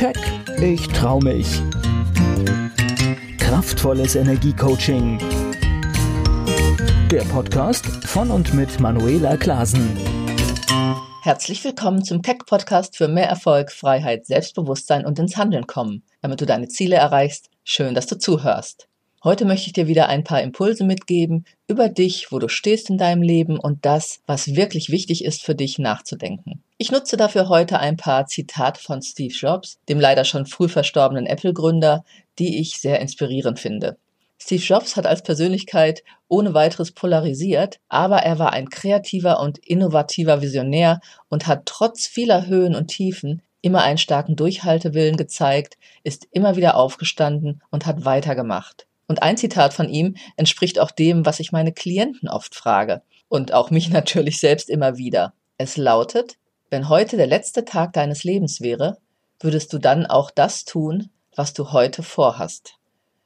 Keck, ich trau mich. Kraftvolles Energiecoaching. Der Podcast von und mit Manuela Klasen. Herzlich willkommen zum Keck Podcast für mehr Erfolg, Freiheit, Selbstbewusstsein und ins Handeln kommen, damit du deine Ziele erreichst. Schön, dass du zuhörst. Heute möchte ich dir wieder ein paar Impulse mitgeben über dich, wo du stehst in deinem Leben und das, was wirklich wichtig ist für dich nachzudenken. Ich nutze dafür heute ein paar Zitate von Steve Jobs, dem leider schon früh verstorbenen Apple-Gründer, die ich sehr inspirierend finde. Steve Jobs hat als Persönlichkeit ohne weiteres polarisiert, aber er war ein kreativer und innovativer Visionär und hat trotz vieler Höhen und Tiefen immer einen starken Durchhaltewillen gezeigt, ist immer wieder aufgestanden und hat weitergemacht. Und ein Zitat von ihm entspricht auch dem, was ich meine Klienten oft frage und auch mich natürlich selbst immer wieder. Es lautet, wenn heute der letzte Tag deines Lebens wäre, würdest du dann auch das tun, was du heute vorhast?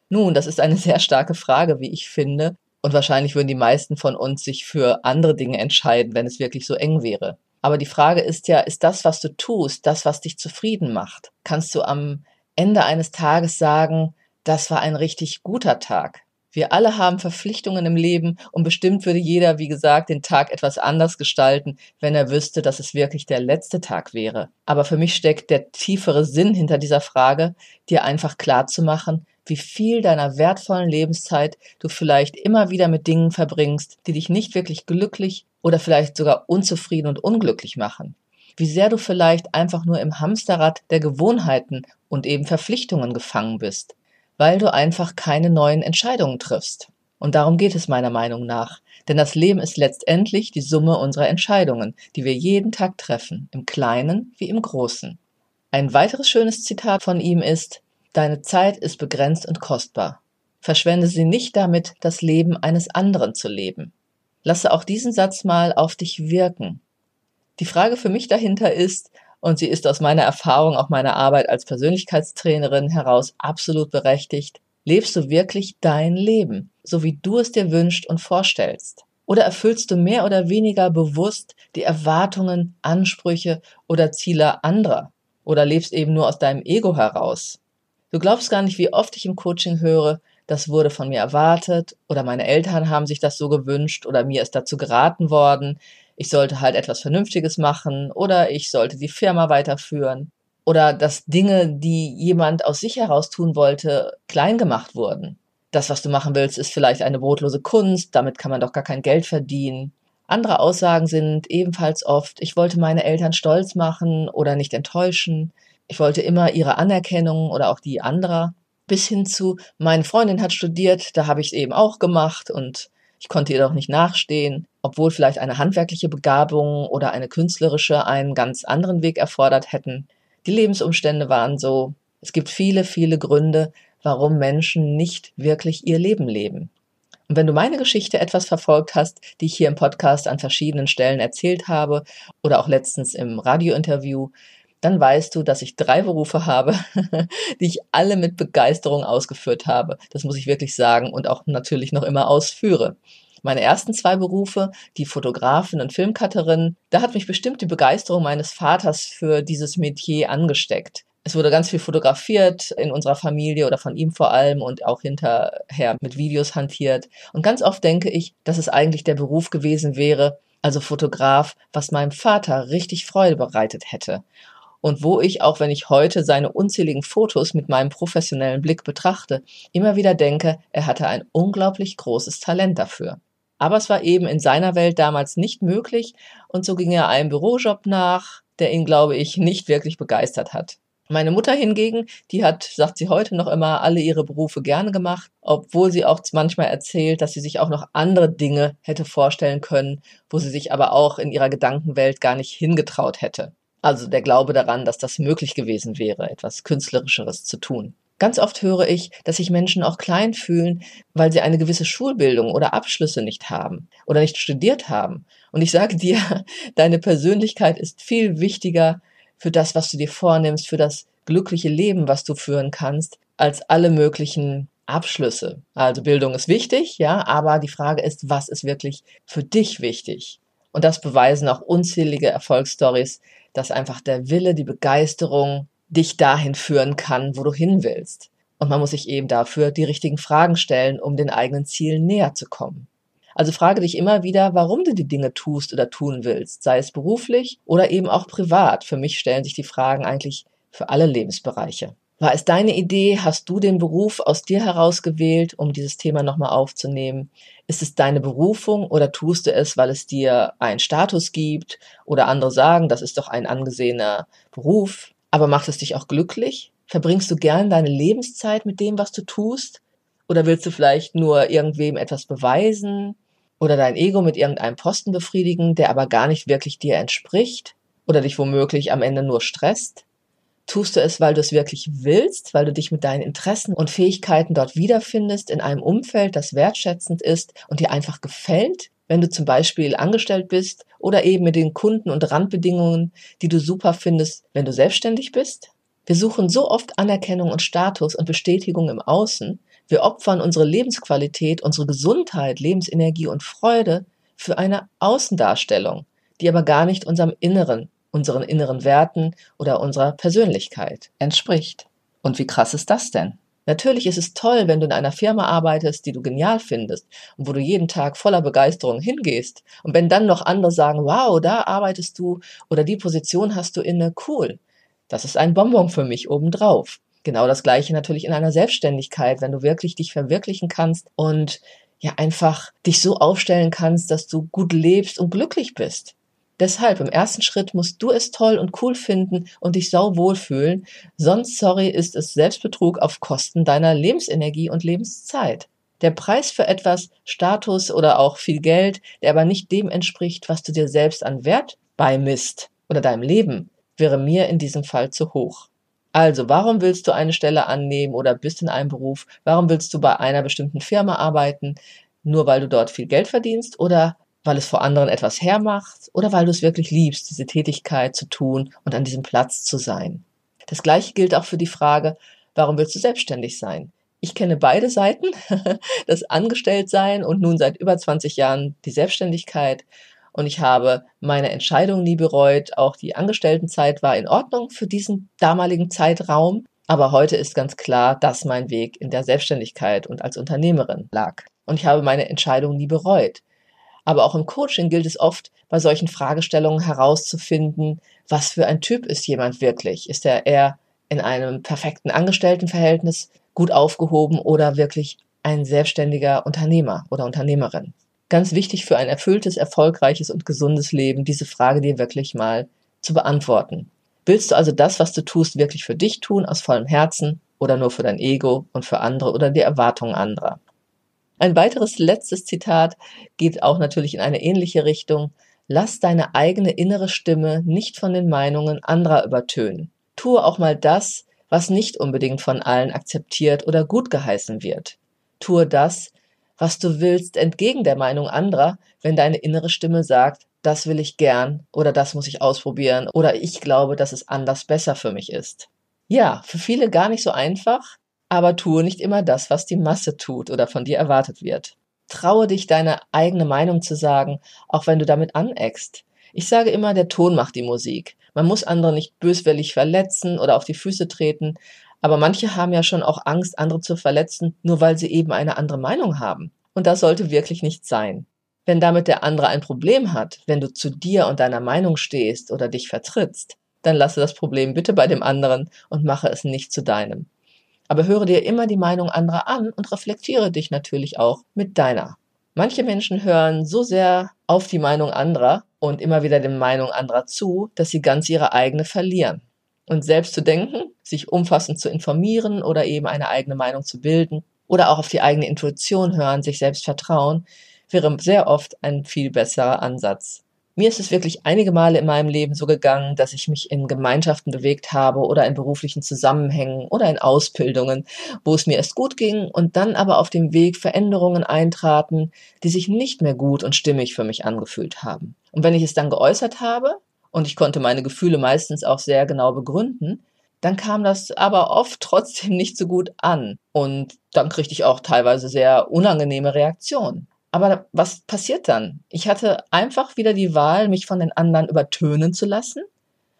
Nun, das ist eine sehr starke Frage, wie ich finde, und wahrscheinlich würden die meisten von uns sich für andere Dinge entscheiden, wenn es wirklich so eng wäre. Aber die Frage ist ja, ist das, was du tust, das, was dich zufrieden macht? Kannst du am Ende eines Tages sagen, das war ein richtig guter Tag. Wir alle haben Verpflichtungen im Leben und bestimmt würde jeder, wie gesagt, den Tag etwas anders gestalten, wenn er wüsste, dass es wirklich der letzte Tag wäre. Aber für mich steckt der tiefere Sinn hinter dieser Frage, dir einfach klar zu machen, wie viel deiner wertvollen Lebenszeit du vielleicht immer wieder mit Dingen verbringst, die dich nicht wirklich glücklich oder vielleicht sogar unzufrieden und unglücklich machen. Wie sehr du vielleicht einfach nur im Hamsterrad der Gewohnheiten und eben Verpflichtungen gefangen bist weil du einfach keine neuen Entscheidungen triffst. Und darum geht es meiner Meinung nach. Denn das Leben ist letztendlich die Summe unserer Entscheidungen, die wir jeden Tag treffen, im Kleinen wie im Großen. Ein weiteres schönes Zitat von ihm ist, Deine Zeit ist begrenzt und kostbar. Verschwende sie nicht damit, das Leben eines anderen zu leben. Lasse auch diesen Satz mal auf dich wirken. Die Frage für mich dahinter ist, und sie ist aus meiner Erfahrung, auch meiner Arbeit als Persönlichkeitstrainerin heraus absolut berechtigt. Lebst du wirklich dein Leben, so wie du es dir wünschst und vorstellst? Oder erfüllst du mehr oder weniger bewusst die Erwartungen, Ansprüche oder Ziele anderer? Oder lebst eben nur aus deinem Ego heraus? Du glaubst gar nicht, wie oft ich im Coaching höre, das wurde von mir erwartet oder meine Eltern haben sich das so gewünscht oder mir ist dazu geraten worden ich sollte halt etwas Vernünftiges machen oder ich sollte die Firma weiterführen oder dass Dinge, die jemand aus sich heraus tun wollte, klein gemacht wurden. Das, was du machen willst, ist vielleicht eine brotlose Kunst, damit kann man doch gar kein Geld verdienen. Andere Aussagen sind ebenfalls oft, ich wollte meine Eltern stolz machen oder nicht enttäuschen. Ich wollte immer ihre Anerkennung oder auch die anderer. Bis hin zu, meine Freundin hat studiert, da habe ich es eben auch gemacht und ich konnte ihr doch nicht nachstehen, obwohl vielleicht eine handwerkliche Begabung oder eine künstlerische einen ganz anderen Weg erfordert hätten. Die Lebensumstände waren so. Es gibt viele, viele Gründe, warum Menschen nicht wirklich ihr Leben leben. Und wenn du meine Geschichte etwas verfolgt hast, die ich hier im Podcast an verschiedenen Stellen erzählt habe oder auch letztens im Radiointerview, dann weißt du, dass ich drei Berufe habe, die ich alle mit Begeisterung ausgeführt habe. Das muss ich wirklich sagen und auch natürlich noch immer ausführe. Meine ersten zwei Berufe, die Fotografin und Filmcutterin, da hat mich bestimmt die Begeisterung meines Vaters für dieses Metier angesteckt. Es wurde ganz viel fotografiert in unserer Familie oder von ihm vor allem und auch hinterher mit Videos hantiert. Und ganz oft denke ich, dass es eigentlich der Beruf gewesen wäre, also Fotograf, was meinem Vater richtig Freude bereitet hätte und wo ich, auch wenn ich heute seine unzähligen Fotos mit meinem professionellen Blick betrachte, immer wieder denke, er hatte ein unglaublich großes Talent dafür. Aber es war eben in seiner Welt damals nicht möglich und so ging er einem Bürojob nach, der ihn, glaube ich, nicht wirklich begeistert hat. Meine Mutter hingegen, die hat, sagt sie heute noch immer, alle ihre Berufe gerne gemacht, obwohl sie auch manchmal erzählt, dass sie sich auch noch andere Dinge hätte vorstellen können, wo sie sich aber auch in ihrer Gedankenwelt gar nicht hingetraut hätte. Also der Glaube daran, dass das möglich gewesen wäre, etwas Künstlerischeres zu tun. Ganz oft höre ich, dass sich Menschen auch klein fühlen, weil sie eine gewisse Schulbildung oder Abschlüsse nicht haben oder nicht studiert haben. Und ich sage dir, deine Persönlichkeit ist viel wichtiger für das, was du dir vornimmst, für das glückliche Leben, was du führen kannst, als alle möglichen Abschlüsse. Also Bildung ist wichtig, ja, aber die Frage ist, was ist wirklich für dich wichtig? Und das beweisen auch unzählige Erfolgsstories, dass einfach der Wille, die Begeisterung, dich dahin führen kann, wo du hin willst. Und man muss sich eben dafür die richtigen Fragen stellen, um den eigenen Zielen näher zu kommen. Also frage dich immer wieder, warum du die Dinge tust oder tun willst, sei es beruflich oder eben auch privat. Für mich stellen sich die Fragen eigentlich für alle Lebensbereiche. War es deine Idee? Hast du den Beruf aus dir heraus gewählt, um dieses Thema nochmal aufzunehmen? Ist es deine Berufung oder tust du es, weil es dir einen Status gibt oder andere sagen, das ist doch ein angesehener Beruf? Aber macht es dich auch glücklich? Verbringst du gern deine Lebenszeit mit dem, was du tust? Oder willst du vielleicht nur irgendwem etwas beweisen? Oder dein Ego mit irgendeinem Posten befriedigen, der aber gar nicht wirklich dir entspricht? Oder dich womöglich am Ende nur stresst? Tust du es, weil du es wirklich willst, weil du dich mit deinen Interessen und Fähigkeiten dort wiederfindest in einem Umfeld, das wertschätzend ist und dir einfach gefällt? Wenn du zum Beispiel angestellt bist oder eben mit den Kunden und Randbedingungen, die du super findest, wenn du selbstständig bist? Wir suchen so oft Anerkennung und Status und Bestätigung im Außen. Wir opfern unsere Lebensqualität, unsere Gesundheit, Lebensenergie und Freude für eine Außendarstellung, die aber gar nicht unserem Inneren unseren inneren Werten oder unserer Persönlichkeit entspricht. Und wie krass ist das denn? Natürlich ist es toll, wenn du in einer Firma arbeitest, die du genial findest und wo du jeden Tag voller Begeisterung hingehst. Und wenn dann noch andere sagen, wow, da arbeitest du oder die Position hast du inne, cool. Das ist ein Bonbon für mich obendrauf. Genau das gleiche natürlich in einer Selbstständigkeit, wenn du wirklich dich verwirklichen kannst und ja einfach dich so aufstellen kannst, dass du gut lebst und glücklich bist. Deshalb im ersten Schritt musst du es toll und cool finden und dich sau wohlfühlen. Sonst, sorry, ist es Selbstbetrug auf Kosten deiner Lebensenergie und Lebenszeit. Der Preis für etwas, Status oder auch viel Geld, der aber nicht dem entspricht, was du dir selbst an Wert beimisst oder deinem Leben, wäre mir in diesem Fall zu hoch. Also, warum willst du eine Stelle annehmen oder bist in einem Beruf? Warum willst du bei einer bestimmten Firma arbeiten? Nur weil du dort viel Geld verdienst oder weil es vor anderen etwas hermacht oder weil du es wirklich liebst, diese Tätigkeit zu tun und an diesem Platz zu sein. Das gleiche gilt auch für die Frage, warum willst du selbstständig sein? Ich kenne beide Seiten, das Angestelltsein und nun seit über 20 Jahren die Selbstständigkeit. Und ich habe meine Entscheidung nie bereut. Auch die Angestelltenzeit war in Ordnung für diesen damaligen Zeitraum. Aber heute ist ganz klar, dass mein Weg in der Selbstständigkeit und als Unternehmerin lag. Und ich habe meine Entscheidung nie bereut. Aber auch im Coaching gilt es oft, bei solchen Fragestellungen herauszufinden, was für ein Typ ist jemand wirklich? Ist er eher in einem perfekten Angestelltenverhältnis gut aufgehoben oder wirklich ein selbstständiger Unternehmer oder Unternehmerin? Ganz wichtig für ein erfülltes, erfolgreiches und gesundes Leben, diese Frage dir wirklich mal zu beantworten. Willst du also das, was du tust, wirklich für dich tun, aus vollem Herzen oder nur für dein Ego und für andere oder die Erwartungen anderer? Ein weiteres letztes Zitat geht auch natürlich in eine ähnliche Richtung. Lass deine eigene innere Stimme nicht von den Meinungen anderer übertönen. Tue auch mal das, was nicht unbedingt von allen akzeptiert oder gut geheißen wird. Tue das, was du willst, entgegen der Meinung anderer, wenn deine innere Stimme sagt, das will ich gern oder das muss ich ausprobieren oder ich glaube, dass es anders besser für mich ist. Ja, für viele gar nicht so einfach, aber tue nicht immer das, was die Masse tut oder von dir erwartet wird. Traue dich, deine eigene Meinung zu sagen, auch wenn du damit aneckst. Ich sage immer, der Ton macht die Musik. Man muss andere nicht böswillig verletzen oder auf die Füße treten, aber manche haben ja schon auch Angst, andere zu verletzen, nur weil sie eben eine andere Meinung haben. Und das sollte wirklich nicht sein. Wenn damit der andere ein Problem hat, wenn du zu dir und deiner Meinung stehst oder dich vertrittst, dann lasse das Problem bitte bei dem anderen und mache es nicht zu deinem. Aber höre dir immer die Meinung anderer an und reflektiere dich natürlich auch mit deiner. Manche Menschen hören so sehr auf die Meinung anderer und immer wieder der Meinung anderer zu, dass sie ganz ihre eigene verlieren. Und selbst zu denken, sich umfassend zu informieren oder eben eine eigene Meinung zu bilden oder auch auf die eigene Intuition hören, sich selbst vertrauen, wäre sehr oft ein viel besserer Ansatz. Mir ist es wirklich einige Male in meinem Leben so gegangen, dass ich mich in Gemeinschaften bewegt habe oder in beruflichen Zusammenhängen oder in Ausbildungen, wo es mir erst gut ging und dann aber auf dem Weg Veränderungen eintraten, die sich nicht mehr gut und stimmig für mich angefühlt haben. Und wenn ich es dann geäußert habe, und ich konnte meine Gefühle meistens auch sehr genau begründen, dann kam das aber oft trotzdem nicht so gut an. Und dann kriegte ich auch teilweise sehr unangenehme Reaktionen. Aber was passiert dann? Ich hatte einfach wieder die Wahl, mich von den anderen übertönen zu lassen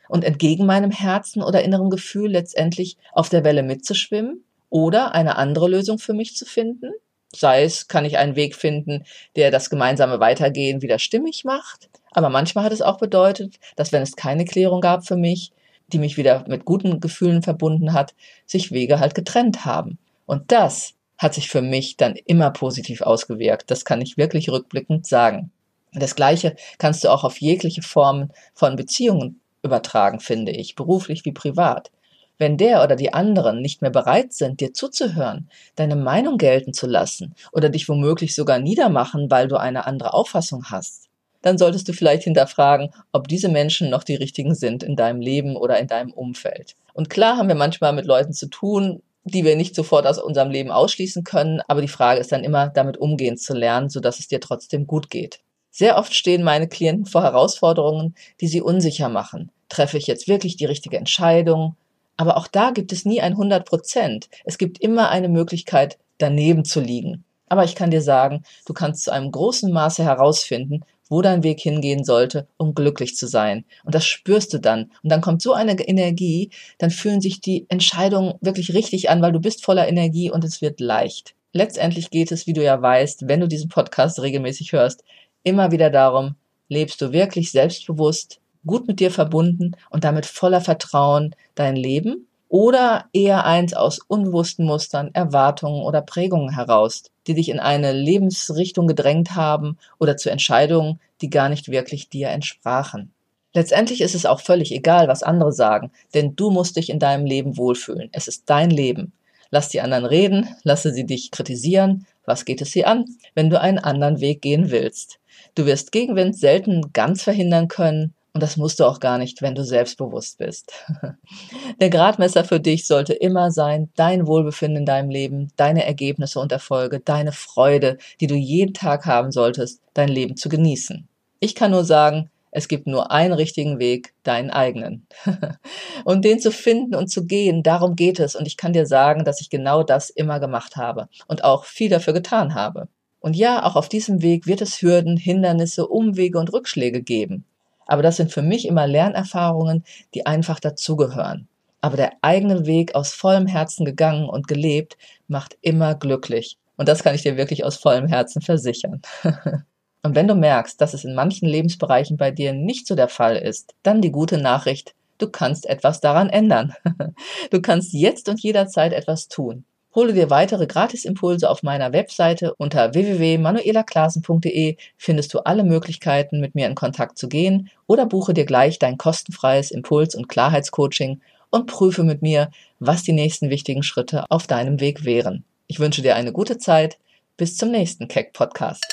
und entgegen meinem Herzen oder inneren Gefühl letztendlich auf der Welle mitzuschwimmen oder eine andere Lösung für mich zu finden? Sei es, kann ich einen Weg finden, der das gemeinsame Weitergehen wieder stimmig macht. Aber manchmal hat es auch bedeutet, dass wenn es keine Klärung gab für mich, die mich wieder mit guten Gefühlen verbunden hat, sich Wege halt getrennt haben. Und das hat sich für mich dann immer positiv ausgewirkt. Das kann ich wirklich rückblickend sagen. Das Gleiche kannst du auch auf jegliche Formen von Beziehungen übertragen, finde ich, beruflich wie privat. Wenn der oder die anderen nicht mehr bereit sind, dir zuzuhören, deine Meinung gelten zu lassen oder dich womöglich sogar niedermachen, weil du eine andere Auffassung hast, dann solltest du vielleicht hinterfragen, ob diese Menschen noch die richtigen sind in deinem Leben oder in deinem Umfeld. Und klar haben wir manchmal mit Leuten zu tun, die wir nicht sofort aus unserem Leben ausschließen können, aber die Frage ist dann immer, damit umgehen zu lernen, sodass es dir trotzdem gut geht. Sehr oft stehen meine Klienten vor Herausforderungen, die sie unsicher machen. Treffe ich jetzt wirklich die richtige Entscheidung? Aber auch da gibt es nie ein 100 Prozent. Es gibt immer eine Möglichkeit, daneben zu liegen. Aber ich kann dir sagen, du kannst zu einem großen Maße herausfinden, wo dein Weg hingehen sollte, um glücklich zu sein. Und das spürst du dann. Und dann kommt so eine Energie, dann fühlen sich die Entscheidungen wirklich richtig an, weil du bist voller Energie und es wird leicht. Letztendlich geht es, wie du ja weißt, wenn du diesen Podcast regelmäßig hörst, immer wieder darum, lebst du wirklich selbstbewusst, gut mit dir verbunden und damit voller Vertrauen dein Leben oder eher eins aus unbewussten Mustern, Erwartungen oder Prägungen heraus, die dich in eine Lebensrichtung gedrängt haben oder zu Entscheidungen, die gar nicht wirklich dir entsprachen. Letztendlich ist es auch völlig egal, was andere sagen, denn du musst dich in deinem Leben wohlfühlen. Es ist dein Leben. Lass die anderen reden, lasse sie dich kritisieren. Was geht es sie an, wenn du einen anderen Weg gehen willst? Du wirst Gegenwind selten ganz verhindern können, und das musst du auch gar nicht, wenn du selbstbewusst bist. Der Gradmesser für dich sollte immer sein, dein Wohlbefinden in deinem Leben, deine Ergebnisse und Erfolge, deine Freude, die du jeden Tag haben solltest, dein Leben zu genießen. Ich kann nur sagen, es gibt nur einen richtigen Weg, deinen eigenen. und den zu finden und zu gehen, darum geht es. Und ich kann dir sagen, dass ich genau das immer gemacht habe und auch viel dafür getan habe. Und ja, auch auf diesem Weg wird es Hürden, Hindernisse, Umwege und Rückschläge geben. Aber das sind für mich immer Lernerfahrungen, die einfach dazugehören. Aber der eigene Weg aus vollem Herzen gegangen und gelebt macht immer glücklich. Und das kann ich dir wirklich aus vollem Herzen versichern. und wenn du merkst, dass es in manchen Lebensbereichen bei dir nicht so der Fall ist, dann die gute Nachricht, du kannst etwas daran ändern. du kannst jetzt und jederzeit etwas tun. Hole dir weitere Gratisimpulse auf meiner Webseite unter www.manuelaklasen.de findest du alle Möglichkeiten, mit mir in Kontakt zu gehen oder buche dir gleich dein kostenfreies Impuls- und Klarheitscoaching und prüfe mit mir, was die nächsten wichtigen Schritte auf deinem Weg wären. Ich wünsche dir eine gute Zeit. Bis zum nächsten Keck Podcast.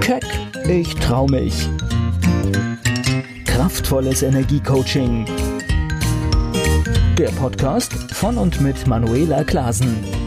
Keck, ich trau mich. Kraftvolles Energiecoaching der Podcast von und mit Manuela Klasen.